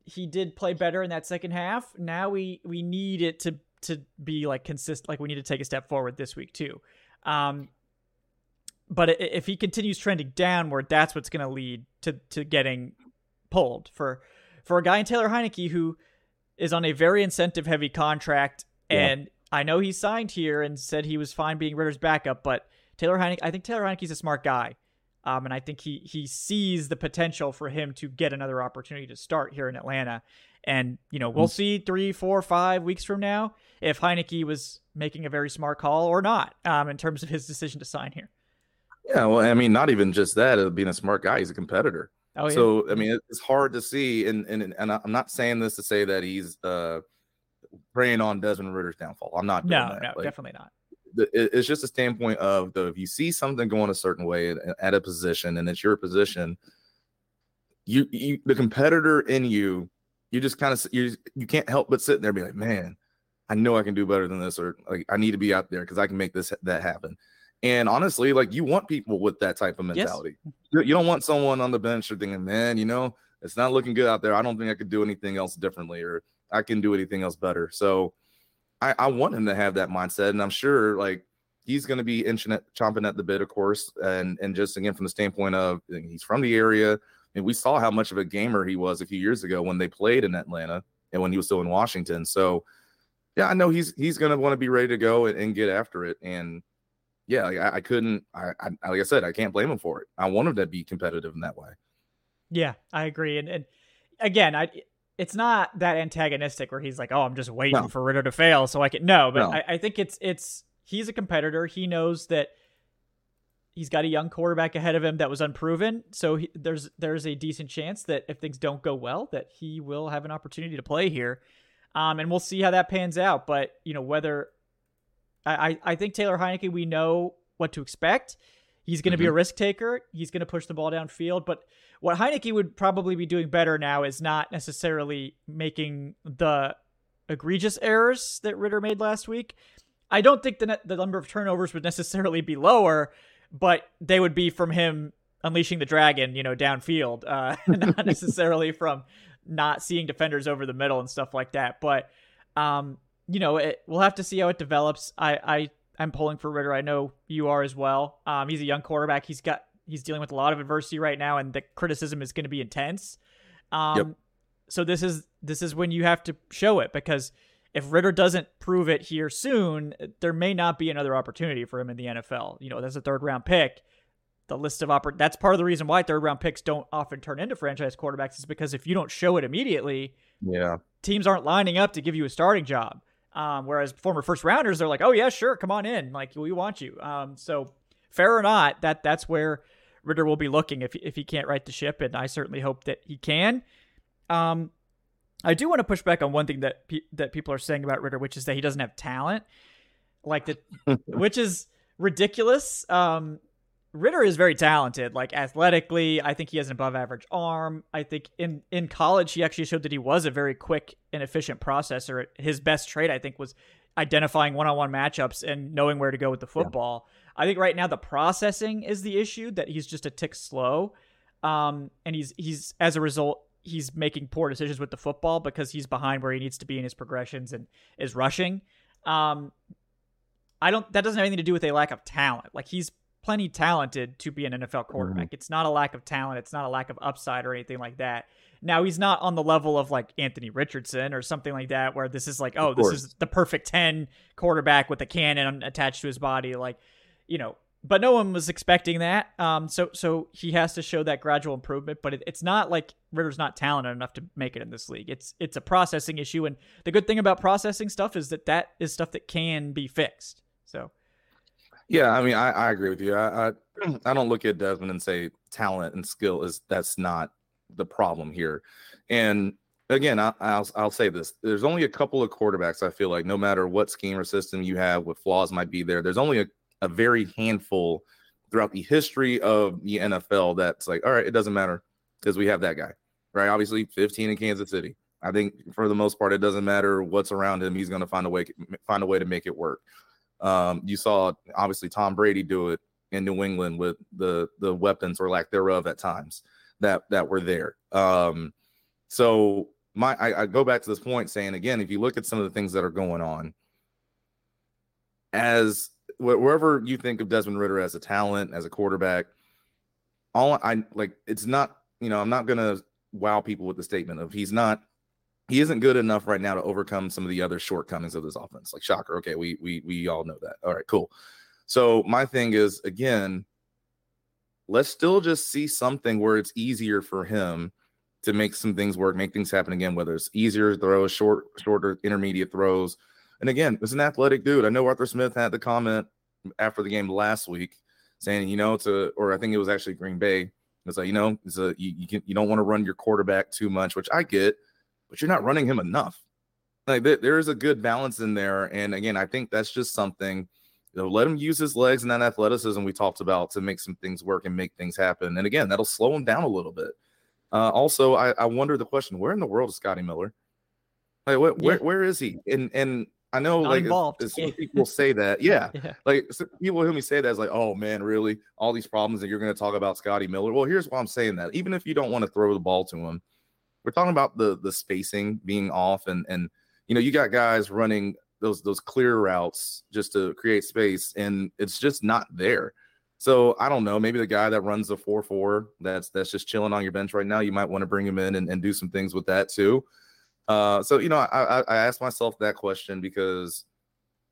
he did play better in that second half. Now we we need it to to be like consistent. Like we need to take a step forward this week too. Um, but if he continues trending downward, that's what's going to lead to to getting pulled for for a guy in Taylor Heinicke who is on a very incentive heavy contract, and yeah. I know he signed here and said he was fine being Ridder's backup, but Taylor Heinicke, I think Taylor Heinicke's a smart guy. Um, and I think he he sees the potential for him to get another opportunity to start here in Atlanta. And you know, we'll mm-hmm. see three, four, five weeks from now if Heinicke was making a very smart call or not um, in terms of his decision to sign here. Yeah, well, I mean, not even just that, of being a smart guy, he's a competitor. Oh, yeah. So I mean, it's hard to see, and and and I'm not saying this to say that he's uh preying on Desmond Ridder's downfall. I'm not. no, that. no, like, definitely not. It's just a standpoint of the if you see something going a certain way at a position and it's your position, you, you the competitor in you you just kind of you you can't help but sit there and be like, man, I know I can do better than this, or like I need to be out there because I can make this that happen. And honestly, like you want people with that type of mentality. Yes. You don't want someone on the bench or thinking, man, you know, it's not looking good out there. I don't think I could do anything else differently, or I can do anything else better. So I, I want him to have that mindset, and I'm sure like he's going to be inching at, chomping at the bit, of course, and and just again from the standpoint of he's from the area, and we saw how much of a gamer he was a few years ago when they played in Atlanta and when he was still in Washington. So yeah, I know he's he's going to want to be ready to go and, and, get after it, and yeah, like, I, I, couldn't, I, I like I said, I can't blame him for it. I want him to be competitive in that way. Yeah, I agree, and and again, I it's not that antagonistic where he's like, "Oh, I'm just waiting no. for Ridder to fail so I can." No, but no. I, I, think it's it's he's a competitor. He knows that he's got a young quarterback ahead of him that was unproven. So he, there's there's a decent chance that if things don't go well, that he will have an opportunity to play here, um, and we'll see how that pans out. But you know whether I I think Taylor Heinicke, we know what to expect. He's going to mm-hmm. be a risk taker. He's going to push the ball downfield. But what Heinicke would probably be doing better now is not necessarily making the egregious errors that Ridder made last week. I don't think the net, the number of turnovers would necessarily be lower, but they would be from him unleashing the dragon, you know, downfield, uh, not necessarily from not seeing defenders over the middle and stuff like that. But um, you know, it, we'll have to see how it develops. I I I'm pulling for Ridder. I know you are as well. Um, he's a young quarterback. He's got he's dealing with a lot of adversity right now, and the criticism is going to be intense. Um, yep. so this is this is when you have to show it because if Ridder doesn't prove it here soon, there may not be another opportunity for him in the NFL. You know, that's a third round pick. The list of oppor- that's part of the reason why third round picks don't often turn into franchise quarterbacks is because if you don't show it immediately, yeah, teams aren't lining up to give you a starting job. Um, whereas former first rounders, they're like, oh yeah, sure, come on in, like we want you. Um, so fair or not, that that's where Ridder will be looking if if he can't right the ship, and I certainly hope that he can. Um, I do want to push back on one thing that pe- that people are saying about Ridder, which is that he doesn't have talent, like that, which is ridiculous. Um, Ridder is very talented, like athletically. I think he has an above average arm. I think in in college he actually showed that he was a very quick and efficient processor. His best trait, I think, was identifying one on one matchups and knowing where to go with the football. Yeah. I think right now the processing is the issue that he's just a tick slow. Um, and he's he's as a result he's making poor decisions with the football because he's behind where he needs to be in his progressions and is rushing. Um, I don't. That doesn't have anything to do with a lack of talent. Like he's plenty talented to be an NFL quarterback. Mm-hmm. It's not a lack of talent. It's not a lack of upside or anything like that. Now he's not on the level of like Anthony Richardson or something like that, where this is like, oh, this is the perfect ten quarterback with a cannon attached to his body. Like, you know, but no one was expecting that. Um, so so he has to show that gradual improvement. But it, it's not like Ridder's not talented enough to make it in this league. It's it's a processing issue, and the good thing about processing stuff is that that is stuff that can be fixed. So. Yeah, I mean, I, I agree with you. I, I mm. I don't look at Desmond and say talent and skill is that's not the problem here. And again, I, will I'll say this: there's only a couple of quarterbacks I feel like, no matter what scheme or system you have, what flaws might be there, there's only a a very handful throughout the history of the NFL that's like, all right, it doesn't matter because we have that guy, right? Obviously, 15 in Kansas City. I think for the most part, it doesn't matter what's around him. He's going to find a way find a way to make it work. Um, you saw obviously Tom Brady do it in New England with the the weapons or lack thereof at times that that were there. Um, so my I, I go back to this point saying again, if you look at some of the things that are going on, as wherever you think of Desmond Ridder as a talent, as a quarterback, all I like, it's not, you know, I'm not to wow people with the statement of he's not, he isn't good enough right now to overcome some of the other shortcomings of this offense. Like shocker. Okay. We, we, we all know that. All right, cool. So my thing is, again, let's still just see something where it's easier for him to make some things work, make things happen again, whether it's easier throws, short, shorter, intermediate throws, and again, it's an athletic dude. I know Arthur Smith had the comment after the game last week saying, you know, to or I think it was actually Green Bay. It's like, you know, it's a you you, can, you don't want to run your quarterback too much, which I get, but you're not running him enough. Like there is a good balance in there. And again, I think that's just something you know, let him use his legs and that athleticism we talked about to make some things work and make things happen. And again, that'll slow him down a little bit. Uh, also, I, I wonder the question: Where in the world is Scotty Miller? Like, Yeah. where where is he? And and I know Not like involved. as, as people say that, yeah, Yeah. like so people hear me say that is like, oh man, really? All these problems that you're going to talk about Scotty Miller. Well, here's why I'm saying that. Even if you don't want to throw the ball to him, we're talking about the the spacing being off, and and you know you got guys running those those clear routes just to create space, and it's just not there. So I don't know. Maybe the guy that runs the four four that's that's just chilling on your bench right now, you might want to bring him in and, and do some things with that too. Uh, so you know, I, I I asked myself that question because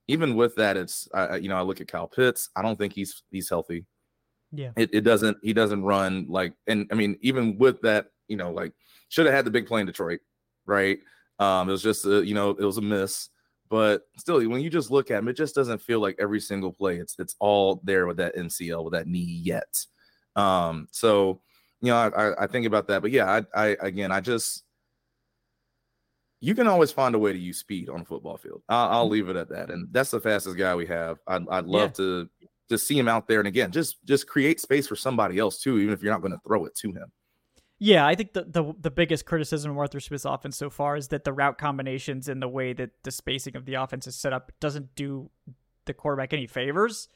even with that, it's I, I- you know I look at Kyle Pitts. I don't think he's he's healthy. Yeah. It it doesn't he doesn't run like and I mean even with that you know like should have had the big play in Detroit, right? Um, it was just a, you know it was a miss, but still when you just look at him, it just doesn't feel like every single play it's it's all there with that MCL with that knee yet. Um, so you know I I, think about that, but yeah, I I again I just you can always find a way to use speed on a football field. I'll, I'll leave it at that. And that's the fastest guy we have. I'd, I'd love to just see him out there. And again, just just create space for somebody else too, even if you're not going to throw it to him. Yeah, I think the, the the biggest criticism of Arthur Smith's offense so far is that the route combinations and the way that the spacing of the offense is set up doesn't do the quarterback any favors.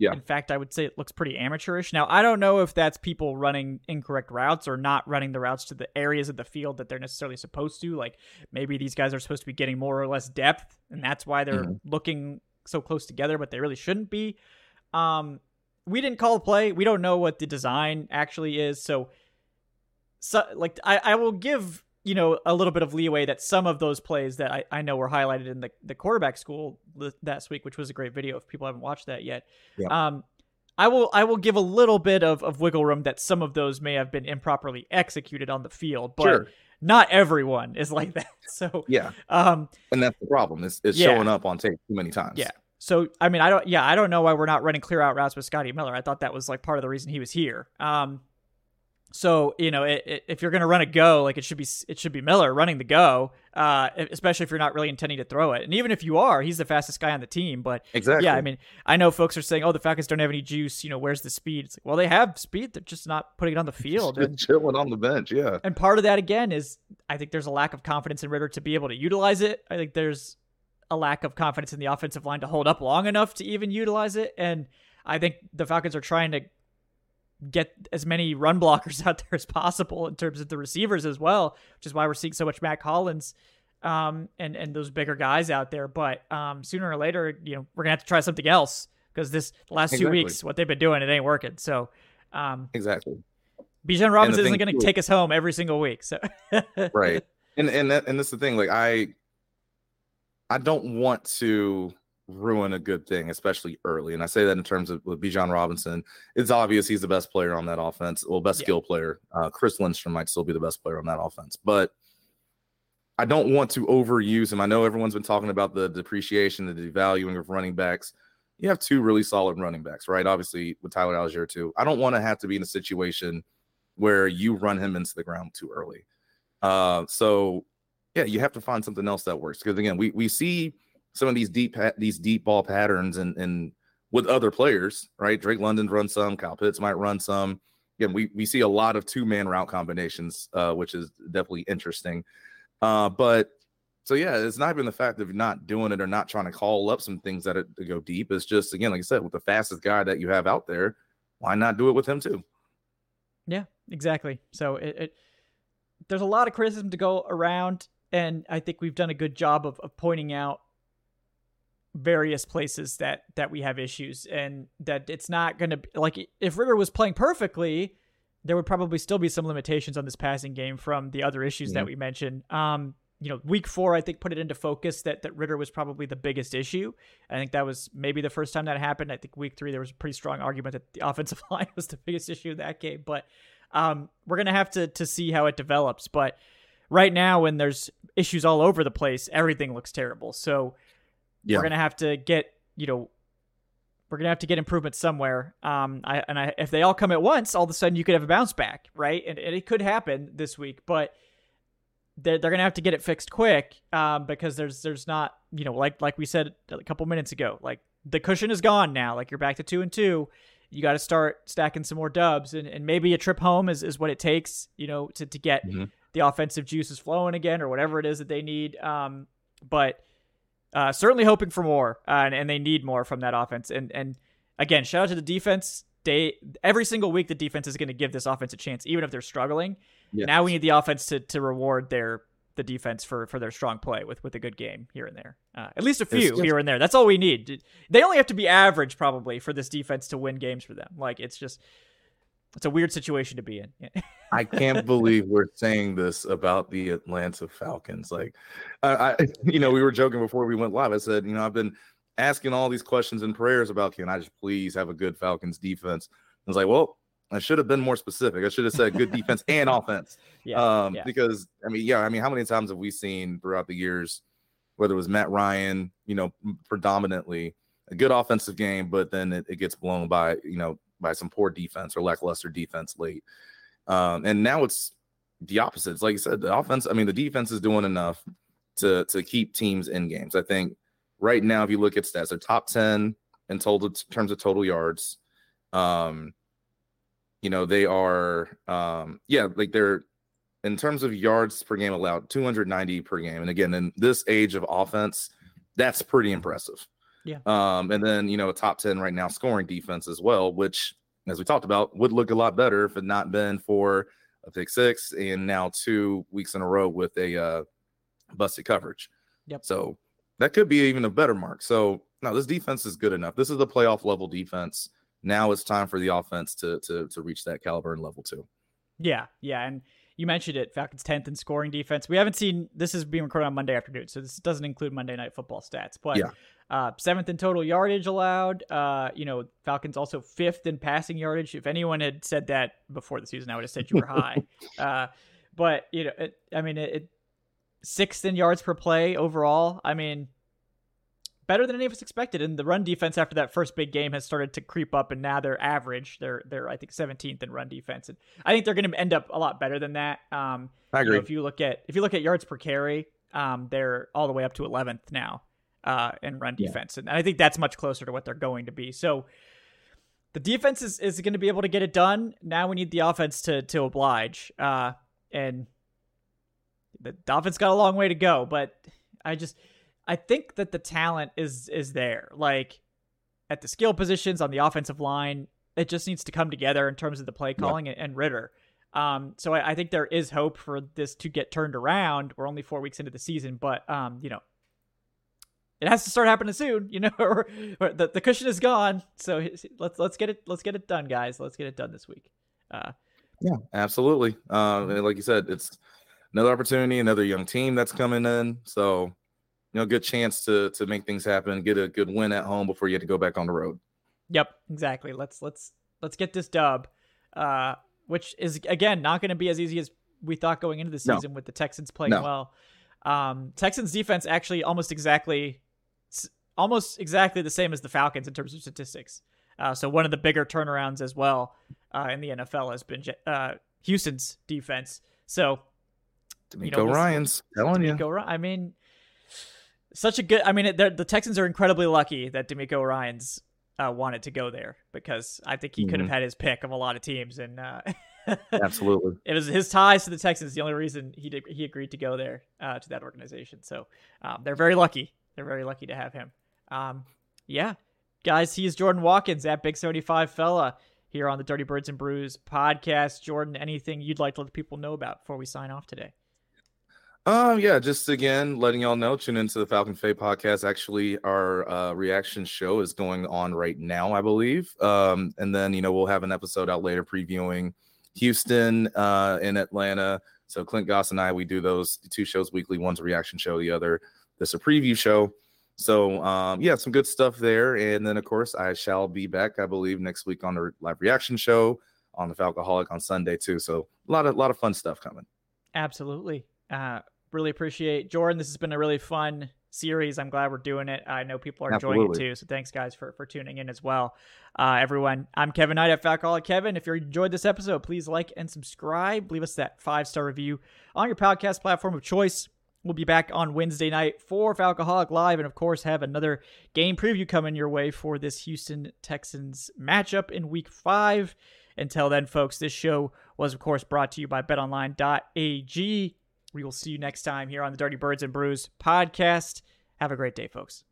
Yeah. In fact, I would say it looks pretty amateurish. Now, I don't know if that's people running incorrect routes or not running the routes to the areas of the field that they're necessarily supposed to. Like maybe these guys are supposed to be getting more or less depth, and that's why they're Mhm. looking so close together, but they really shouldn't be. Um, we didn't call a play. We don't know what the design actually is, so so like I, I will give you know a little bit of leeway that some of those plays that I, I know were highlighted in the, the quarterback school last week, which was a great video if people haven't watched that yet. Yeah. Um, I will I will give a little bit of, of wiggle room that some of those may have been improperly executed on the field, but sure. not everyone is like that. So Yeah. um And that's the problem. It's, it's Yeah. showing up on tape too many times. Yeah. so I mean I don't yeah I don't know why we're not running clear out routes with Scotty Miller. I thought that was like part of the reason he was here. Um, so you know it, it, if you're gonna run a go, like it should be it should be Miller running the go, uh, especially if you're not really intending to throw it. And even if you are, he's the fastest guy on the team. But Exactly. yeah, I mean I know folks are saying, oh, the Falcons don't have any juice. You know, where's the speed? It's like, well, they have speed. They're just not putting it on the field. Just And chilling on the bench. Yeah. and part of that again is I think there's a lack of confidence in Ridder to be able to utilize it. I think there's a lack of confidence in the offensive line to hold up long enough to even utilize it. And I think the Falcons are trying to get as many run blockers out there as possible in terms of the receivers as well, which is why we're seeing so much Mack Hollins um, and and those bigger guys out there. But um, sooner or later, you know, we're gonna have to try something else because this last two weeks, what they've been doing, it ain't working. So. Um, Exactly. Bijan Robinson isn't going to too- take us home every single week. So right and and that, and that's the thing like i i don't want to ruin a good thing especially early and i say that in terms of with Bijan robinson it's obvious he's the best player on that offense well best Yeah. skill player. Uh, chris lindstrom might still be the best player on that offense but i don't want to overuse him. I know everyone's been talking about the depreciation the devaluing of running backs. You have two really solid running backs right? Obviously with tyler allgeier too. I don't want to have to be in a situation where you run him into the ground too early. Uh, so yeah, you have to find something else that works because again, we we see some of these deep these deep ball patterns and and with other players, right? Drake London's run some, Kyle Pitts might run some. Again, we we see a lot of two man route combinations, uh, which is definitely interesting. Uh, but so yeah, it's not even the fact of not doing it or not trying to call up some things that, go deep. It's just again, like I said, with the fastest guy that you have out there, why not do it with him too? Yeah, exactly. So it, it there's a lot of criticism to go around, and I think we've done a good job of, of pointing out various places that that we have issues, and that it's not going to like if Ridder was playing perfectly, there would probably still be some limitations on this passing game from the other issues that we mentioned. Um, you know, week four, I think put it into focus that that Ridder was probably the biggest issue. I think that was maybe the first time that happened. I think week three there was a pretty strong argument that the offensive line was the biggest issue in that game, but um, we're gonna have to to see how it develops. But right now, when there's issues all over the place, everything looks terrible. So Yeah. we're gonna have to get you know we're gonna have to get improvement somewhere. Um, I and I if they all come at once, all of a sudden you could have a bounce back, right? And, and it could happen this week, but they're, they're gonna have to get it fixed quick um, because there's there's not you know like like we said a couple minutes ago, like the cushion is gone now. Like you're back to two and two, you got to start stacking some more dubs, and, and maybe a trip home is, is what it takes, you know, to to get mm-hmm. the offensive juices flowing again, or whatever it is that they need. Um, but uh, certainly hoping for more, uh, and, and they need more from that offense. And and again, shout out to the defense. Day every single week the defense is going to give this offense a chance, even if they're struggling. Yes. Now we need the offense to to reward their the defense for for their strong play with with a good game here and there. Uh, at least a few just, here and there. That's all we need. They only have to be average probably for this defense to win games for them. Like it's just it's a weird situation to be in. I can't believe we're saying this about the Atlanta Falcons. Like, I, I, you know, we were joking before we went live. I said, you know, I've been asking all these questions and prayers about can I just please have a good Falcons defense? I was like, well, I should have been more specific. I should have said good defense and offense. Yeah, um, yeah. Because I mean, yeah, I mean, how many times have we seen throughout the years, whether it was Matt Ryan, you know, predominantly a good offensive game, but then it, it gets blown by, you know, by some poor defense or lackluster defense late. Um, and now it's the opposite. It's like you said, the offense, I mean, the defense is doing enough to to keep teams in games. I think right now, if you look at stats, they're top 10 in total terms of total yards. Um, you know, they are um, yeah, like they're in terms of yards per game allowed, 290 per game. And again, in this age of offense, that's pretty impressive. Yeah. Um, and then you know, a top 10 right now scoring defense as well, which as we talked about, would look a lot better if it not been for a pick six and now two weeks in a row with a uh, busted coverage. Yep. So that could be even a better mark. So no, this defense is good enough. This is the playoff level defense. Now it's time for the offense to to to reach that caliber and level too. Yeah, yeah, and you mentioned it. Falcons tenth in scoring defense. We haven't seen this is being recorded on Monday afternoon, so this doesn't include Monday Night Football stats. But yeah. uh, seventh in total yardage allowed. Uh, you know, Falcons also fifth in passing yardage. If anyone had said that before the season, I would have said you were high. uh, but you know, it, I mean, it, it sixth in yards per play overall. I mean, better than any of us expected. And the run defense after that first big game has started to creep up, and now they're average. They're they're I think 17th in run defense, and I think they're going to end up a lot better than that. Um, I agree. You know, if you look at if you look at yards per carry, um, they're all the way up to 11th now uh, in run defense, yeah. and I think that's much closer to what they're going to be. So. The defense is, is going to be able to get it done. Now we need the offense to to oblige. Uh, and the offense got a long way to go, but I just I think that the talent is is there. Like at the skill positions on the offensive line, it just needs to come together in terms of the play calling yeah. and, Ridder. Um, so I, I, think there is hope for this to get turned around. We're only four weeks into the season, but um, you know, it has to start happening soon. You know, or, or the the cushion is gone. So let's let's get it let's get it done, guys. Let's get it done this week. Uh, yeah, absolutely. Uh, like you said, it's another opportunity, another young team that's coming in. So you know, good chance to to make things happen, get a good win at home before you have to go back on the road. Yep, exactly. Let's let's let's get this dub, uh, which is again not going to be as easy as we thought going into the season no. with the Texans playing no. well. Um, Texans defense actually almost exactly, almost exactly the same as the Falcons in terms of statistics. Uh, so one of the bigger turnarounds as well uh, in the NFL has been uh, Houston's defense. So DeMeco you know, Ryans telling DeMeco, you. I mean, such a good. I mean, the Texans are incredibly lucky that DeMeco Ryans uh, wanted to go there because I think he mm-hmm. could have mm-hmm. had his pick of a lot of teams, and uh, absolutely, it was his ties to the Texans the only reason he did, he agreed to go there uh, to that organization. So um, they're very lucky. They're very lucky to have him. Um, yeah, guys, he's Jordan Watkins at Big Seventy Five Fella here on the Dirty Birds and Brews podcast. Jordan, anything you'd like to let people know about before we sign off today? Um, yeah, just again letting y'all know, tune into the Falcon Fae podcast. Actually, our uh, reaction show is going on right now, I believe. Um, and then you know we'll have an episode out later previewing Houston uh, in Atlanta. So Clint Goss and I, we do those two shows weekly. One's a reaction show, the other this a preview show. So um, yeah, some good stuff there. And then of course I shall be back, I believe, next week on the live reaction show on the Falcoholic on Sunday too. So a lot of a lot of fun stuff coming. Absolutely. Uh, really appreciate Jordan. This has been a really fun series. I'm glad we're doing it. I know people are Absolutely. enjoying it too. So thanks guys for, for tuning in as well. Uh, everyone, I'm Kevin Knight at Fat Call Kevin. If you enjoyed this episode, please like and subscribe. Leave us that five star review on your podcast platform of choice. We'll be back on Wednesday night for Falcoholic Live, and of course, have another game preview coming your way for this Houston Texans matchup in Week Five. Until then, folks, this show was of course brought to you by BetOnline.ag. We will see you next time here on the Dirty Birds and Brews podcast. Have a great day, folks.